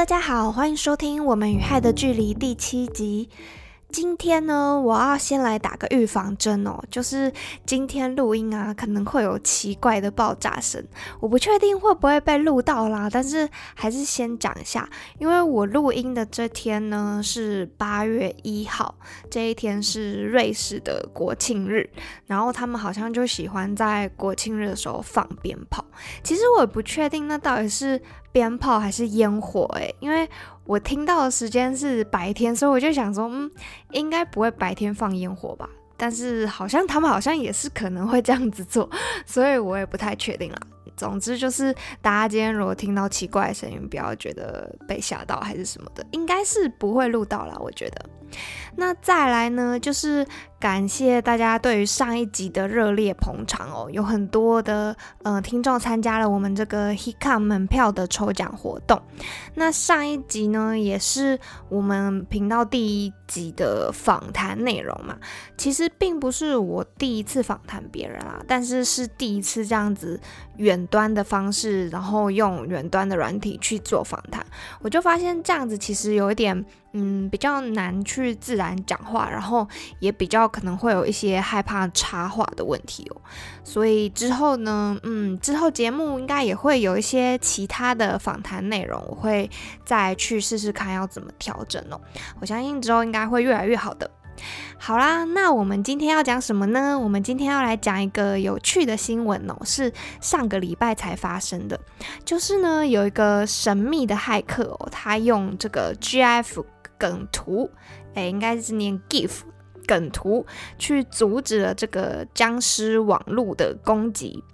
大家好，欢迎收听《我们与害的距离》第七集。今天呢，我要先来打个预防针哦，就是今天录音啊，可能会有奇怪的爆炸声，我不确定会不会被录到啦，但是还是先讲一下，因为我录音的这天呢是八月一号，这一天是瑞士的国庆日，然后他们好像就喜欢在国庆日的时候放鞭炮，其实我也不确定那到底是鞭炮还是烟火诶，因为。我听到的时间是白天，所以我就想说，嗯，应该不会白天放烟火吧？但是好像他们好像也是可能会这样子做，所以我也不太确定啦。总之就是大家今天如果听到奇怪的声音，不要觉得被吓到还是什么的，应该是不会录到了，我觉得。那再来呢，就是感谢大家对于上一集的热烈捧场哦，有很多的呃听众参加了我们这个 HeCom 门票的抽奖活动。那上一集呢，也是我们频道第一集的访谈内容嘛。其实并不是我第一次访谈别人啦，但是是第一次这样子远端的方式，然后用远端的软体去做访谈，我就发现这样子其实有一点。嗯，比较难去自然讲话，然后也比较可能会有一些害怕插话的问题哦。所以之后呢，嗯，之后节目应该也会有一些其他的访谈内容，我会再去试试看要怎么调整哦。我相信之后应该会越来越好的。好啦，那我们今天要讲什么呢？我们今天要来讲一个有趣的新闻哦，是上个礼拜才发生的，就是呢有一个神秘的骇客哦，他用这个 G F。梗图，哎，应该是念 GIF 梗图，去阻止了这个僵尸网络的攻击。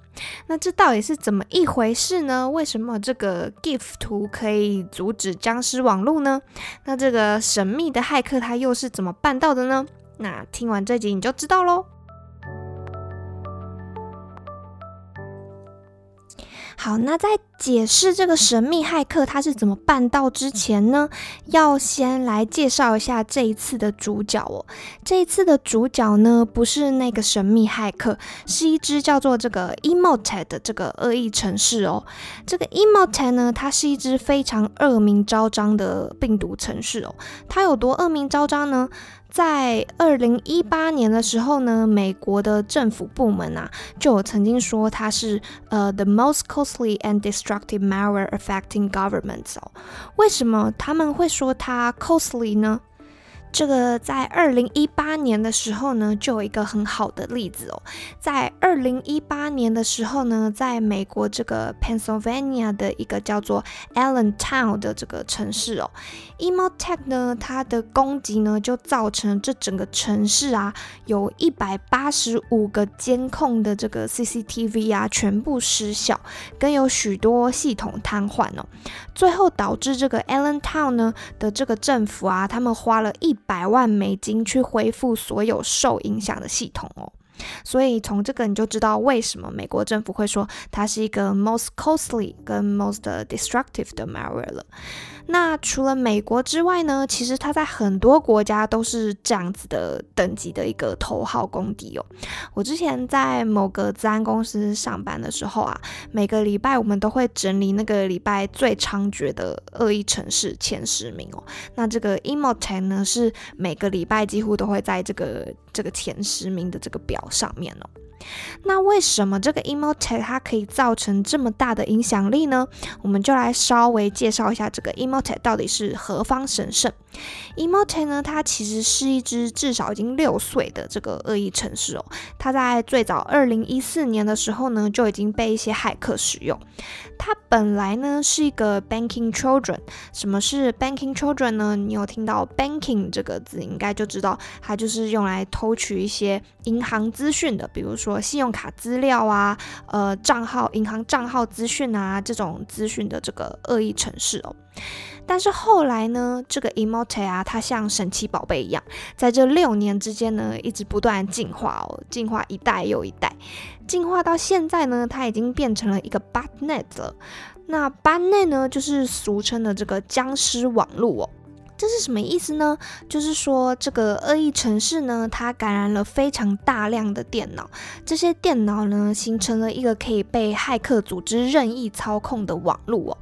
那这到底是怎么一回事呢？为什么这个 GIF 图可以阻止僵尸网络呢？那这个神秘的骇客他又是怎么办到的呢？那听完这集你就知道喽。好，那在解释这个神秘骇客他是怎么办到之前呢，要先来介绍一下这一次的主角哦。这一次的主角呢，不是那个神秘骇客，是一只叫做这个 Emotet 的这个恶意城市哦。这个 Emotet 呢，它是一只非常恶名昭彰的病毒城市哦。它有多恶名昭彰呢？在二零一八年的时候呢，美国的政府部门啊，就有曾经说它是呃 the most costly and destructive malware affecting governments 哦。为什么他们会说它 costly 呢？这个在二零一八年的时候呢，就有一个很好的例子哦。在二零一八年的时候呢，在美国这个 Pennsylvania 的一个叫做 Allentown 的这个城市哦 Emotec 呢，它的攻击呢，就造成这整个城市啊，有一百八十五个监控的这个 CCTV 啊，全部失效，跟有许多系统瘫痪哦。最后导致这个 Allentown 呢的这个政府啊，他们花了一百万美金去恢复所有受影响的系统哦。所以从这个你就知道为什么美国政府会说它是一个 most costly 跟 most destructive 的 malware 了。那除了美国之外呢，其实它在很多国家都是这样子的等级的一个头号公敌哦。我之前在某个治安公司上班的时候啊，每个礼拜我们都会整理那个礼拜最猖獗的恶意城市前十名哦。那这个 Emotet 呢，是每个礼拜几乎都会在这个这个前十名的这个表上面哦。那为什么这个 Emotet 它可以造成这么大的影响力呢？我们就来稍微介绍一下这个 Emotet 到底是何方神圣。Emotet 呢，它其实是一只至少已经六岁的这个恶意城市哦。它在最早二零一四年的时候呢，就已经被一些骇客使用。它本来呢是一个 Banking Children。什么是 Banking Children 呢？你有听到 Banking 这个字，应该就知道它就是用来偷取一些银行资讯的，比如说说信用卡资料啊、呃账号、银行账号资讯啊这种资讯的这个恶意城市哦。但是后来呢，这个 Emote 啊，它像神奇宝贝一样，在这六年之间呢，一直不断进化哦，进化一代又一代，进化到现在呢，它已经变成了一个 Botnet 了。那 Botnet 呢，就是俗称的这个僵尸网络哦。这是什么意思呢？就是说，这个恶意城市呢，它感染了非常大量的电脑，这些电脑呢，形成了一个可以被骇客组织任意操控的网络哦。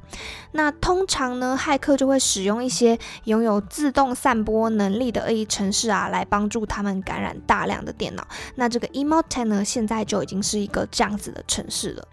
那通常呢，骇客就会使用一些拥有自动散播能力的恶意城市啊，来帮助他们感染大量的电脑。那这个 Emotet 呢，现在就已经是一个这样子的城市了。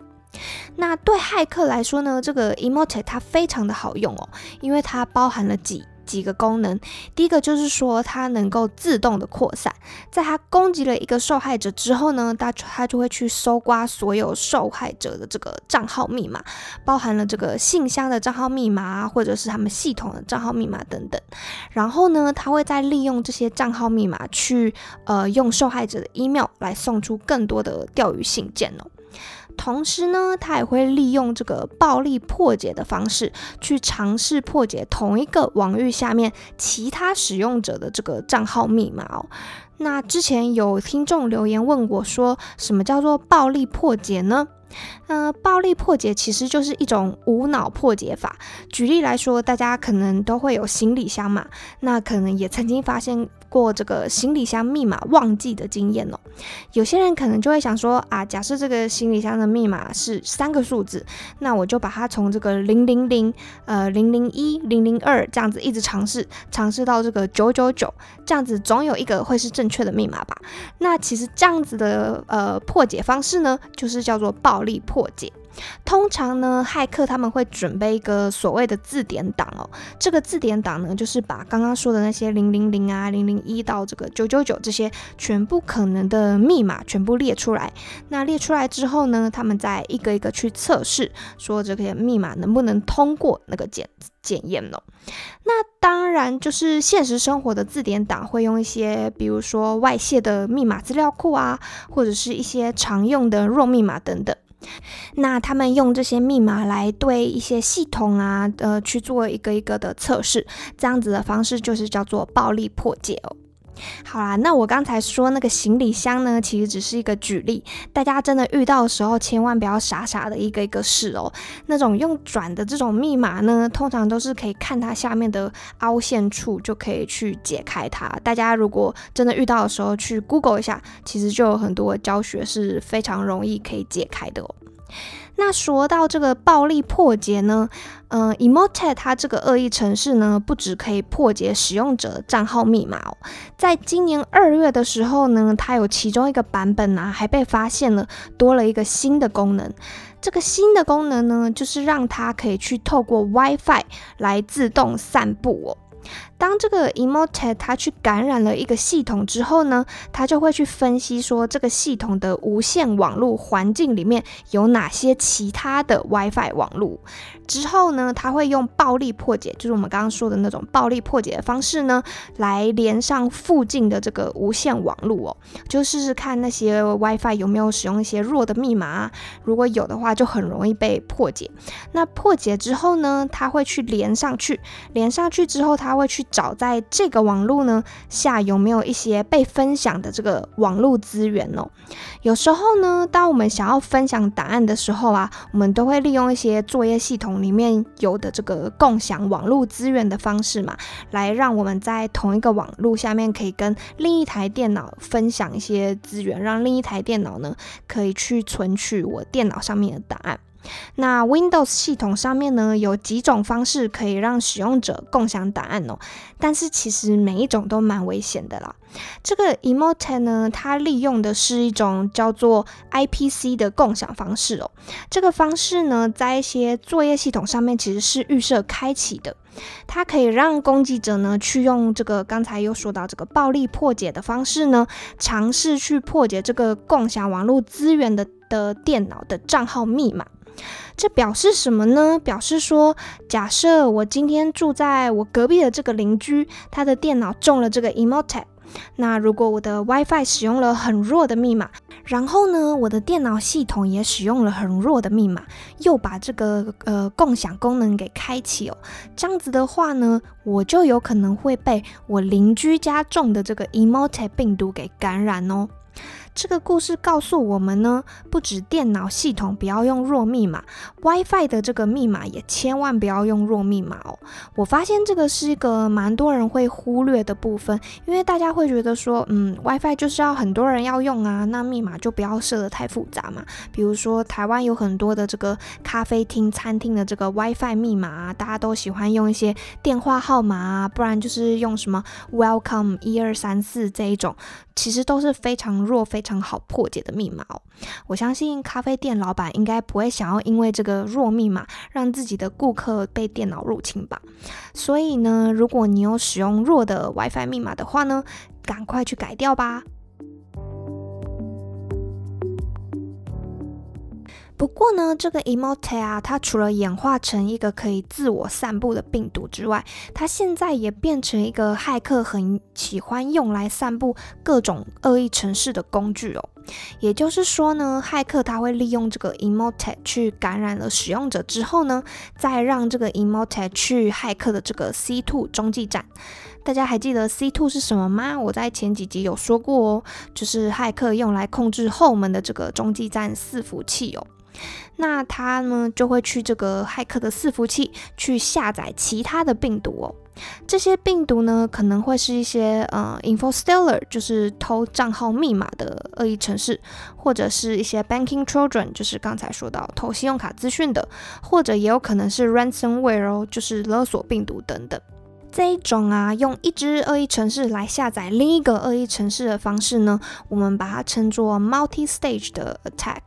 那对骇客来说呢，这个 Emotet 它非常的好用哦，因为它包含了几。几个功能，第一个就是说它能够自动的扩散，在它攻击了一个受害者之后呢，它它就会去搜刮所有受害者的这个账号密码，包含了这个信箱的账号密码啊，或者是他们系统的账号密码等等。然后呢，它会再利用这些账号密码去呃用受害者的 email 来送出更多的钓鱼信件哦。同时呢，他也会利用这个暴力破解的方式，去尝试破解同一个网域下面其他使用者的这个账号密码哦。那之前有听众留言问我，说什么叫做暴力破解呢？呃，暴力破解其实就是一种无脑破解法。举例来说，大家可能都会有行李箱嘛，那可能也曾经发现过这个行李箱密码忘记的经验哦。有些人可能就会想说啊，假设这个行李箱的密码是三个数字，那我就把它从这个零零零、呃零零一、零零二这样子一直尝试，尝试到这个九九九，这样子总有一个会是正确的密码吧？那其实这样子的呃破解方式呢，就是叫做暴力破解。通常呢，骇客他们会准备一个所谓的字典档哦。这个字典档呢，就是把刚刚说的那些零零零啊、零零一到这个九九九这些全部可能的密码全部列出来。那列出来之后呢，他们再一个一个去测试，说这个密码能不能通过那个检检验哦。那当然，就是现实生活的字典档会用一些，比如说外泄的密码资料库啊，或者是一些常用的弱密码等等。那他们用这些密码来对一些系统啊，呃，去做一个一个的测试，这样子的方式就是叫做暴力破解哦。好啦，那我刚才说那个行李箱呢，其实只是一个举例，大家真的遇到的时候，千万不要傻傻的一个一个试哦。那种用转的这种密码呢，通常都是可以看它下面的凹陷处就可以去解开它。大家如果真的遇到的时候，去 Google 一下，其实就有很多教学是非常容易可以解开的哦。那说到这个暴力破解呢，呃，Emote 它这个恶意程式呢，不止可以破解使用者账号密码哦，在今年二月的时候呢，它有其中一个版本啊，还被发现了多了一个新的功能。这个新的功能呢，就是让它可以去透过 WiFi 来自动散布哦。当这个 Emotet 它去感染了一个系统之后呢，它就会去分析说这个系统的无线网络环境里面有哪些其他的 WiFi 网络。之后呢，它会用暴力破解，就是我们刚刚说的那种暴力破解的方式呢，来连上附近的这个无线网络哦，就试试看那些 WiFi 有没有使用一些弱的密码，如果有的话，就很容易被破解。那破解之后呢，它会去连上去，连上去之后，它会去找在这个网络呢下有没有一些被分享的这个网络资源哦。有时候呢，当我们想要分享答案的时候啊，我们都会利用一些作业系统里面有的这个共享网络资源的方式嘛，来让我们在同一个网络下面可以跟另一台电脑分享一些资源，让另一台电脑呢可以去存取我电脑上面的答案。那 Windows 系统上面呢，有几种方式可以让使用者共享档案哦，但是其实每一种都蛮危险的啦。这个 Emotet 呢，它利用的是一种叫做 IPC 的共享方式哦。这个方式呢，在一些作业系统上面其实是预设开启的，它可以让攻击者呢去用这个刚才又说到这个暴力破解的方式呢，尝试去破解这个共享网络资源的的电脑的账号密码。这表示什么呢？表示说，假设我今天住在我隔壁的这个邻居，他的电脑中了这个 Emotet，那如果我的 WiFi 使用了很弱的密码，然后呢，我的电脑系统也使用了很弱的密码，又把这个呃共享功能给开启哦，这样子的话呢，我就有可能会被我邻居家中的这个 Emotet 病毒给感染哦。这个故事告诉我们呢，不止电脑系统不要用弱密码，WiFi 的这个密码也千万不要用弱密码哦。我发现这个是一个蛮多人会忽略的部分，因为大家会觉得说，嗯，WiFi 就是要很多人要用啊，那密码就不要设的太复杂嘛。比如说台湾有很多的这个咖啡厅、餐厅的这个 WiFi 密码啊，大家都喜欢用一些电话号码啊，不然就是用什么 Welcome 一二三四这一种。其实都是非常弱、非非常好破解的密码哦。我相信咖啡店老板应该不会想要因为这个弱密码让自己的顾客被电脑入侵吧。所以呢，如果你有使用弱的 WiFi 密码的话呢，赶快去改掉吧。不过呢，这个 Emotet 啊，它除了演化成一个可以自我散布的病毒之外，它现在也变成一个骇客很喜欢用来散布各种恶意程式的工具哦。也就是说呢，骇客他会利用这个 Emotet 去感染了使用者之后呢，再让这个 Emotet 去骇客的这个 C2 中继站。大家还记得 C2 是什么吗？我在前几集有说过哦，就是骇客用来控制后门的这个中继站伺服器哦。那他呢就会去这个骇客的伺服器去下载其他的病毒哦。这些病毒呢可能会是一些呃 info stealer，就是偷账号密码的恶意程式，或者是一些 banking children，就是刚才说到偷信用卡资讯的，或者也有可能是 ransomware 哦，就是勒索病毒等等。这一种啊，用一支恶意城市来下载另一个恶意城市的方式呢，我们把它称作 multi-stage 的 attack。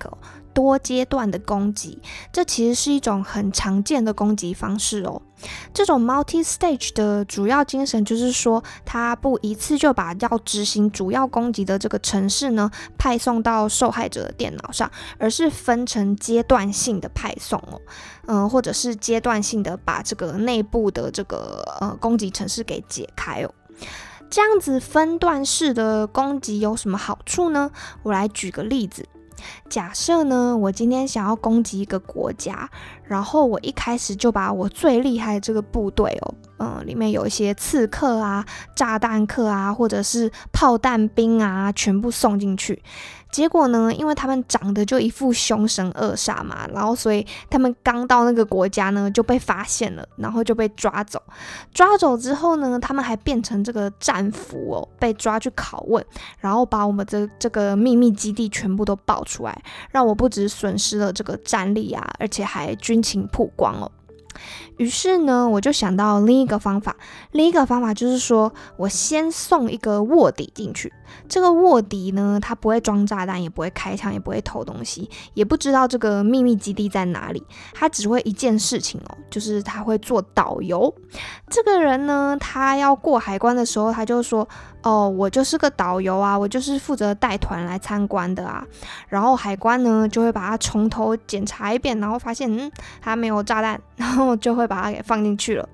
多阶段的攻击，这其实是一种很常见的攻击方式哦。这种 multi-stage 的主要精神就是说，它不一次就把要执行主要攻击的这个程式呢派送到受害者的电脑上，而是分成阶段性的派送哦，嗯，或者是阶段性的把这个内部的这个呃攻击程式给解开哦。这样子分段式的攻击有什么好处呢？我来举个例子。假设呢，我今天想要攻击一个国家，然后我一开始就把我最厉害的这个部队哦，嗯，里面有一些刺客啊、炸弹客啊，或者是炮弹兵啊，全部送进去。结果呢？因为他们长得就一副凶神恶煞嘛，然后所以他们刚到那个国家呢就被发现了，然后就被抓走。抓走之后呢，他们还变成这个战俘哦，被抓去拷问，然后把我们的这个秘密基地全部都爆出来，让我不止损失了这个战力啊，而且还军情曝光哦。于是呢，我就想到另一个方法，另一个方法就是说我先送一个卧底进去。这个卧底呢，他不会装炸弹，也不会开枪，也不会偷东西，也不知道这个秘密基地在哪里。他只会一件事情哦，就是他会做导游。这个人呢，他要过海关的时候，他就说：“哦，我就是个导游啊，我就是负责带团来参观的啊。”然后海关呢，就会把他从头检查一遍，然后发现嗯，他没有炸弹，然后就会把他给放进去了。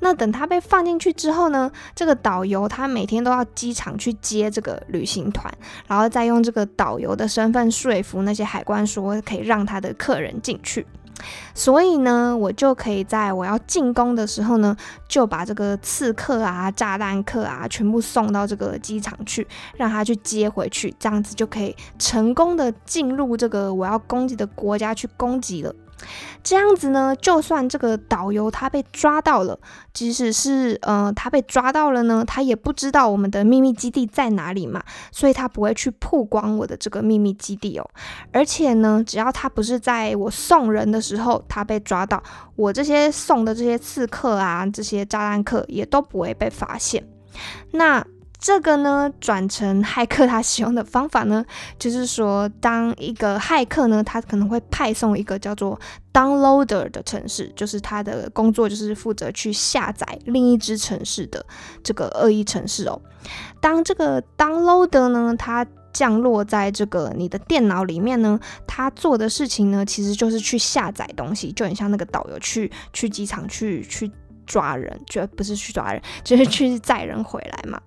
那等他被放进去之后呢，这个导游他每天都要机场去接这个。旅行团，然后再用这个导游的身份说服那些海关，说可以让他的客人进去。所以呢，我就可以在我要进攻的时候呢，就把这个刺客啊、炸弹客啊，全部送到这个机场去，让他去接回去，这样子就可以成功的进入这个我要攻击的国家去攻击了。这样子呢，就算这个导游他被抓到了，即使是呃他被抓到了呢，他也不知道我们的秘密基地在哪里嘛，所以他不会去曝光我的这个秘密基地哦。而且呢，只要他不是在我送人的时候他被抓到，我这些送的这些刺客啊，这些炸弹客也都不会被发现。那。这个呢，转成骇客他使用的方法呢，就是说，当一个骇客呢，他可能会派送一个叫做 downloader 的城市，就是他的工作就是负责去下载另一支城市的这个恶意城市哦。当这个 downloader 呢，它降落在这个你的电脑里面呢，他做的事情呢，其实就是去下载东西，就很像那个导游去去机场去去。抓人，就不是去抓人，就是去载人回来嘛。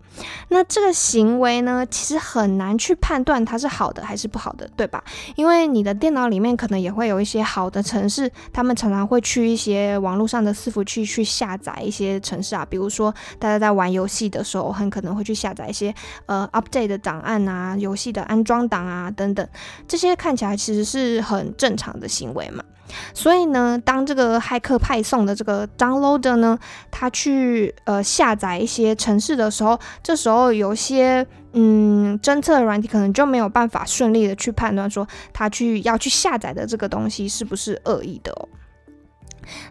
那这个行为呢，其实很难去判断它是好的还是不好的，对吧？因为你的电脑里面可能也会有一些好的城市，他们常常会去一些网络上的伺服器去下载一些城市啊，比如说大家在玩游戏的时候，很可能会去下载一些呃 update 的档案啊，游戏的安装档啊等等，这些看起来其实是很正常的行为嘛。所以呢，当这个骇客派送的这个 downloader 呢，他去呃下载一些城市的时候，这时候有些嗯侦测软体可能就没有办法顺利的去判断说他去要去下载的这个东西是不是恶意的哦。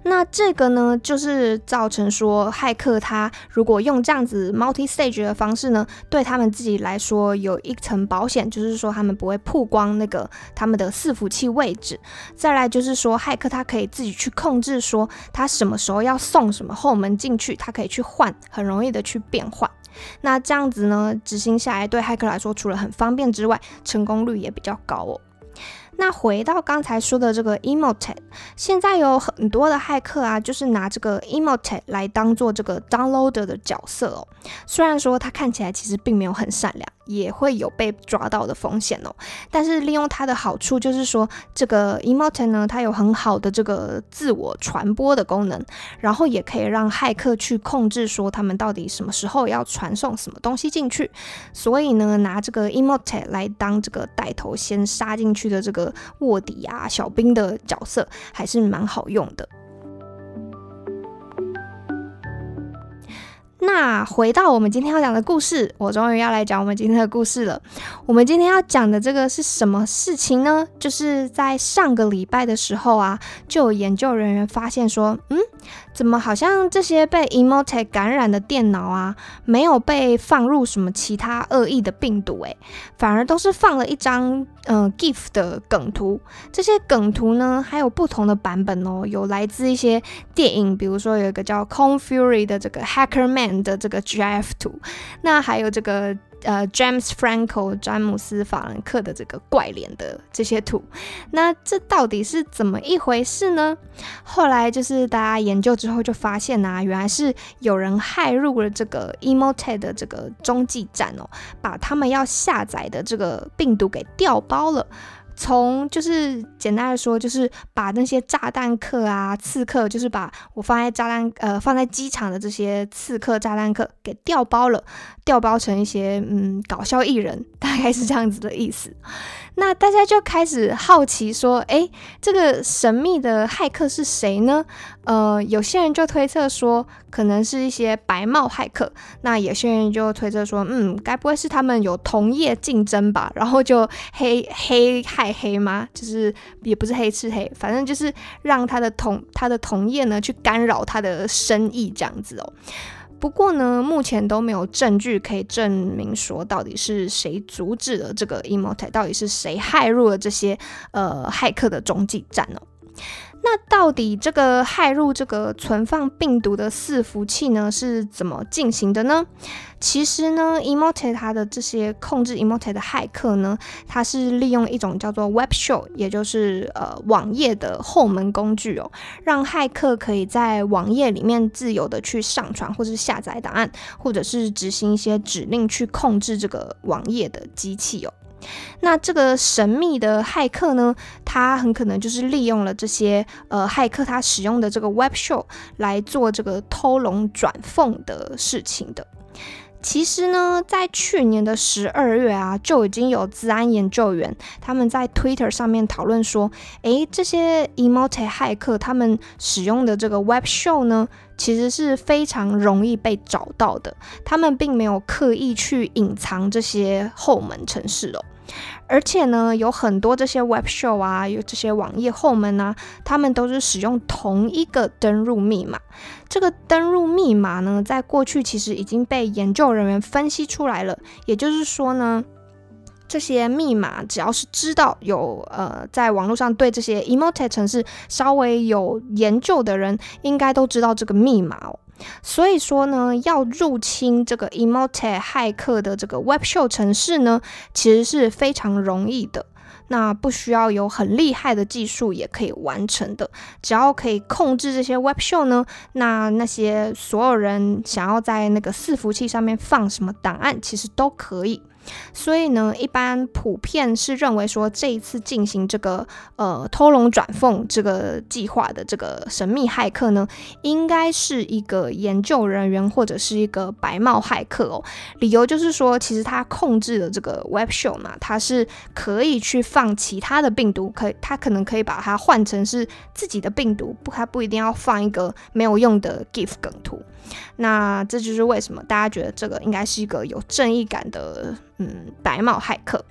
那这个呢，就是造成说，骇客他如果用这样子 multi stage 的方式呢，对他们自己来说有一层保险，就是说他们不会曝光那个他们的伺服器位置。再来就是说，骇客他可以自己去控制，说他什么时候要送什么后门进去，他可以去换，很容易的去变换。那这样子呢，执行下来对骇客来说，除了很方便之外，成功率也比较高哦。那回到刚才说的这个 emotet，现在有很多的骇客啊，就是拿这个 emotet 来当做这个 downloader 的角色哦。虽然说他看起来其实并没有很善良。也会有被抓到的风险哦，但是利用它的好处就是说，这个 emote 呢，它有很好的这个自我传播的功能，然后也可以让骇客去控制说他们到底什么时候要传送什么东西进去，所以呢，拿这个 emote 来当这个带头先杀进去的这个卧底啊、小兵的角色，还是蛮好用的。那回到我们今天要讲的故事，我终于要来讲我们今天的故事了。我们今天要讲的这个是什么事情呢？就是在上个礼拜的时候啊，就有研究人员发现说，嗯。怎么好像这些被 emote 感染的电脑啊，没有被放入什么其他恶意的病毒诶，反而都是放了一张呃 GIF 的梗图。这些梗图呢，还有不同的版本哦，有来自一些电影，比如说有一个叫 Con Fury 的这个 Hacker Man 的这个 GIF 图，那还有这个。呃，James Franco 詹姆斯法兰克的这个怪脸的这些图，那这到底是怎么一回事呢？后来就是大家研究之后就发现啊，原来是有人害入了这个 Emotet 的这个中继站哦，把他们要下载的这个病毒给调包了。从就是简单的说，就是把那些炸弹客啊、刺客，就是把我放在炸弹呃放在机场的这些刺客、炸弹客给调包了，调包成一些嗯搞笑艺人，大概是这样子的意思。那大家就开始好奇说，哎，这个神秘的骇客是谁呢？呃，有些人就推测说，可能是一些白帽骇客。那有些人就推测说，嗯，该不会是他们有同业竞争吧？然后就黑黑害黑吗？就是也不是黑吃黑，反正就是让他的同他的同业呢去干扰他的生意这样子哦。不过呢，目前都没有证据可以证明说到底是谁阻止了这个 emot，到底是谁害入了这些呃骇客的中继站哦。那到底这个害入这个存放病毒的伺服器呢是怎么进行的呢？其实呢，Emote 它的这些控制 Emote 的骇客呢，它是利用一种叫做 Web Show，也就是呃网页的后门工具哦，让骇客可以在网页里面自由的去上传或者是下载档案，或者是执行一些指令去控制这个网页的机器哦。那这个神秘的骇客呢，他很可能就是利用了这些呃骇客他使用的这个 Web Show 来做这个偷龙转凤的事情的。其实呢，在去年的十二月啊，就已经有治安研究员他们在 Twitter 上面讨论说，诶，这些 Emote 骇客他们使用的这个 Web Show 呢，其实是非常容易被找到的，他们并没有刻意去隐藏这些后门城市哦。而且呢，有很多这些 Web Show 啊，有这些网页后门啊，他们都是使用同一个登录密码。这个登录密码呢，在过去其实已经被研究人员分析出来了。也就是说呢，这些密码只要是知道有呃，在网络上对这些 Emotet 城市稍微有研究的人，应该都知道这个密码哦。所以说呢，要入侵这个 Emote 骇客的这个 Web Show 城市呢，其实是非常容易的。那不需要有很厉害的技术也可以完成的，只要可以控制这些 Web Show 呢，那那些所有人想要在那个伺服器上面放什么档案，其实都可以。所以呢，一般普遍是认为说，这一次进行这个呃偷龙转凤这个计划的这个神秘骇客呢，应该是一个研究人员或者是一个白帽骇客哦。理由就是说，其实他控制的这个 Web Show 嘛，他是可以去放其他的病毒，可以他可能可以把它换成是自己的病毒，不，他不一定要放一个没有用的 GIF 梗图。那这就是为什么大家觉得这个应该是一个有正义感的，嗯，白帽骇客。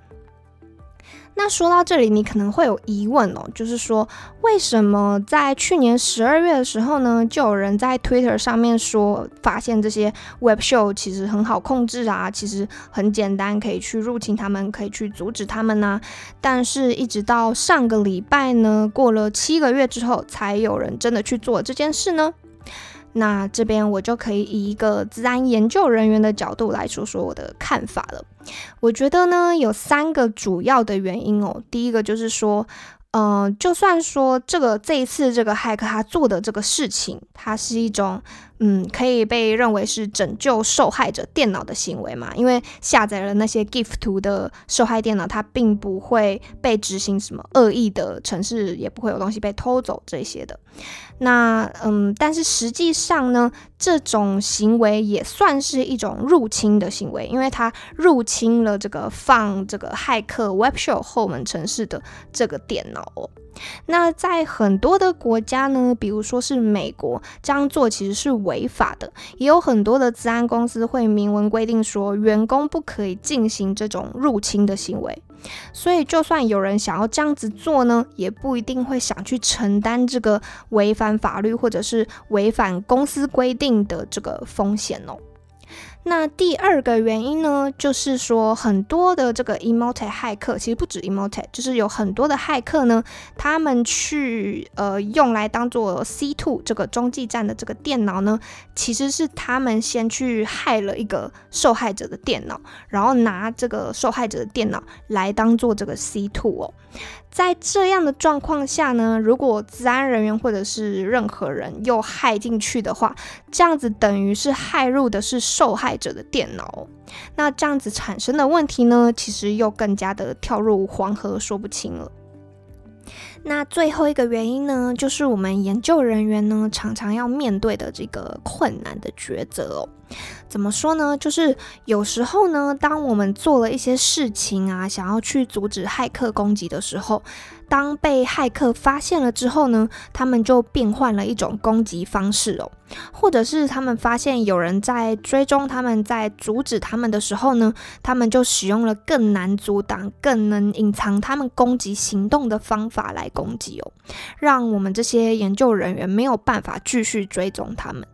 那说到这里，你可能会有疑问哦，就是说，为什么在去年十二月的时候呢，就有人在 Twitter 上面说，发现这些 Web Show 其实很好控制啊，其实很简单，可以去入侵他们，可以去阻止他们呢？但是，一直到上个礼拜呢，过了七个月之后，才有人真的去做这件事呢？那这边我就可以以一个自然研究人员的角度来说说我的看法了。我觉得呢，有三个主要的原因哦。第一个就是说，嗯，就算说这个这一次这个骇客他做的这个事情，它是一种。嗯，可以被认为是拯救受害者电脑的行为嘛？因为下载了那些 GIF 图的受害电脑，它并不会被执行什么恶意的程式，也不会有东西被偷走这些的。那嗯，但是实际上呢，这种行为也算是一种入侵的行为，因为它入侵了这个放这个骇客 Web Show 后门程式的这个电脑哦。那在很多的国家呢，比如说是美国，这样做其实是违法的。也有很多的治安公司会明文规定说，员工不可以进行这种入侵的行为。所以，就算有人想要这样子做呢，也不一定会想去承担这个违反法律或者是违反公司规定的这个风险哦。那第二个原因呢，就是说很多的这个 emote 骇客，其实不止 emote，就是有很多的骇客呢，他们去呃用来当做 C two 这个中继站的这个电脑呢，其实是他们先去害了一个受害者的电脑，然后拿这个受害者的电脑来当做这个 C two 哦。在这样的状况下呢，如果治安人员或者是任何人又害进去的话，这样子等于是害入的是受害者的电脑，那这样子产生的问题呢，其实又更加的跳入黄河说不清了。那最后一个原因呢，就是我们研究人员呢常常要面对的这个困难的抉择哦。怎么说呢？就是有时候呢，当我们做了一些事情啊，想要去阻止骇客攻击的时候，当被骇客发现了之后呢，他们就变换了一种攻击方式哦，或者是他们发现有人在追踪他们，在阻止他们的时候呢，他们就使用了更难阻挡、更能隐藏他们攻击行动的方法来攻击哦，让我们这些研究人员没有办法继续追踪他们。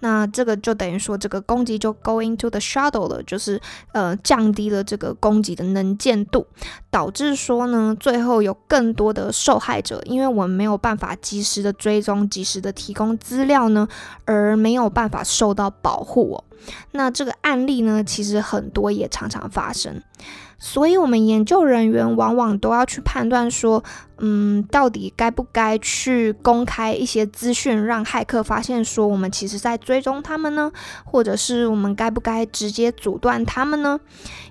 那这个就等于说，这个攻击就 go into the shadow 了，就是呃降低了这个攻击的能见度，导致说呢，最后有更多的受害者，因为我们没有办法及时的追踪、及时的提供资料呢，而没有办法受到保护哦。那这个案例呢，其实很多也常常发生。所以，我们研究人员往往都要去判断说，嗯，到底该不该去公开一些资讯，让骇客发现说我们其实在追踪他们呢？或者是我们该不该直接阻断他们呢？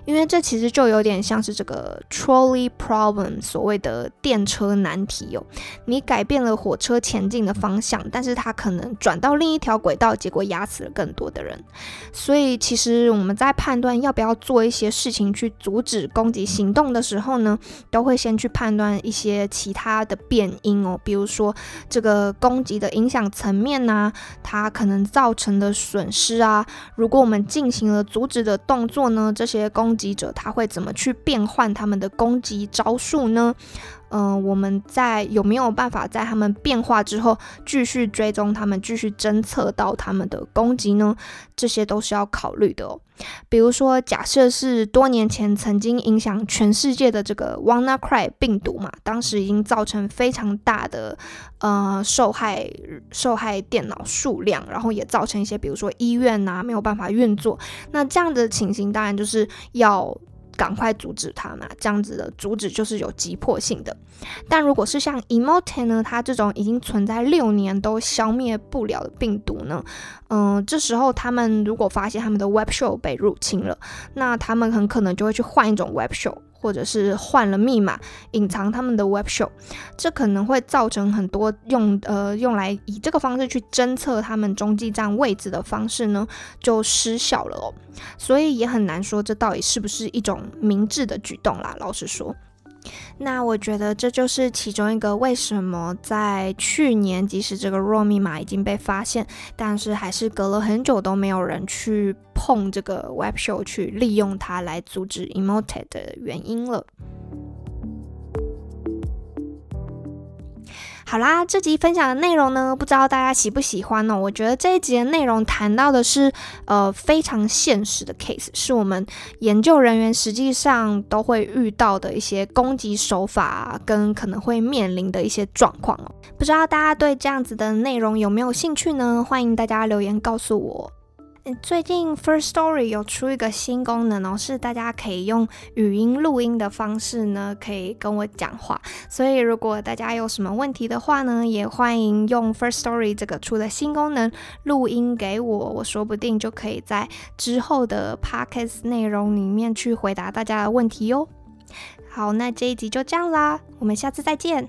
因为这其实就有点像是这个 trolley problem，所谓的电车难题哦。你改变了火车前进的方向，但是它可能转到另一条轨道，结果压死了更多的人。所以，其实我们在判断要不要做一些事情去阻止。攻击行动的时候呢，都会先去判断一些其他的变因哦，比如说这个攻击的影响层面呐，它可能造成的损失啊。如果我们进行了阻止的动作呢，这些攻击者他会怎么去变换他们的攻击招数呢？嗯，我们在有没有办法在他们变化之后继续追踪他们，继续侦测到他们的攻击呢？这些都是要考虑的哦。比如说，假设是多年前曾经影响全世界的这个 WannaCry 病毒嘛，当时已经造成非常大的呃受害受害电脑数量，然后也造成一些比如说医院呐没有办法运作。那这样的情形当然就是要。赶快阻止它嘛，这样子的阻止就是有急迫性的。但如果是像 Emotet 呢，它这种已经存在六年都消灭不了的病毒呢，嗯，这时候他们如果发现他们的 Web Show 被入侵了，那他们很可能就会去换一种 Web Show。或者是换了密码隐藏他们的 Web Show，这可能会造成很多用呃用来以这个方式去侦测他们中继站位置的方式呢就失效了哦，所以也很难说这到底是不是一种明智的举动啦。老实说。那我觉得这就是其中一个为什么在去年，即使这个弱密码已经被发现，但是还是隔了很久都没有人去碰这个 Web Show 去利用它来阻止 emoted 的原因了。好啦，这集分享的内容呢，不知道大家喜不喜欢呢？我觉得这一集的内容谈到的是，呃，非常现实的 case，是我们研究人员实际上都会遇到的一些攻击手法跟可能会面临的一些状况哦。不知道大家对这样子的内容有没有兴趣呢？欢迎大家留言告诉我。最近 First Story 有出一个新功能哦，是大家可以用语音录音的方式呢，可以跟我讲话。所以如果大家有什么问题的话呢，也欢迎用 First Story 这个出的新功能录音给我，我说不定就可以在之后的 Podcast 内容里面去回答大家的问题哟。好，那这一集就这样啦，我们下次再见。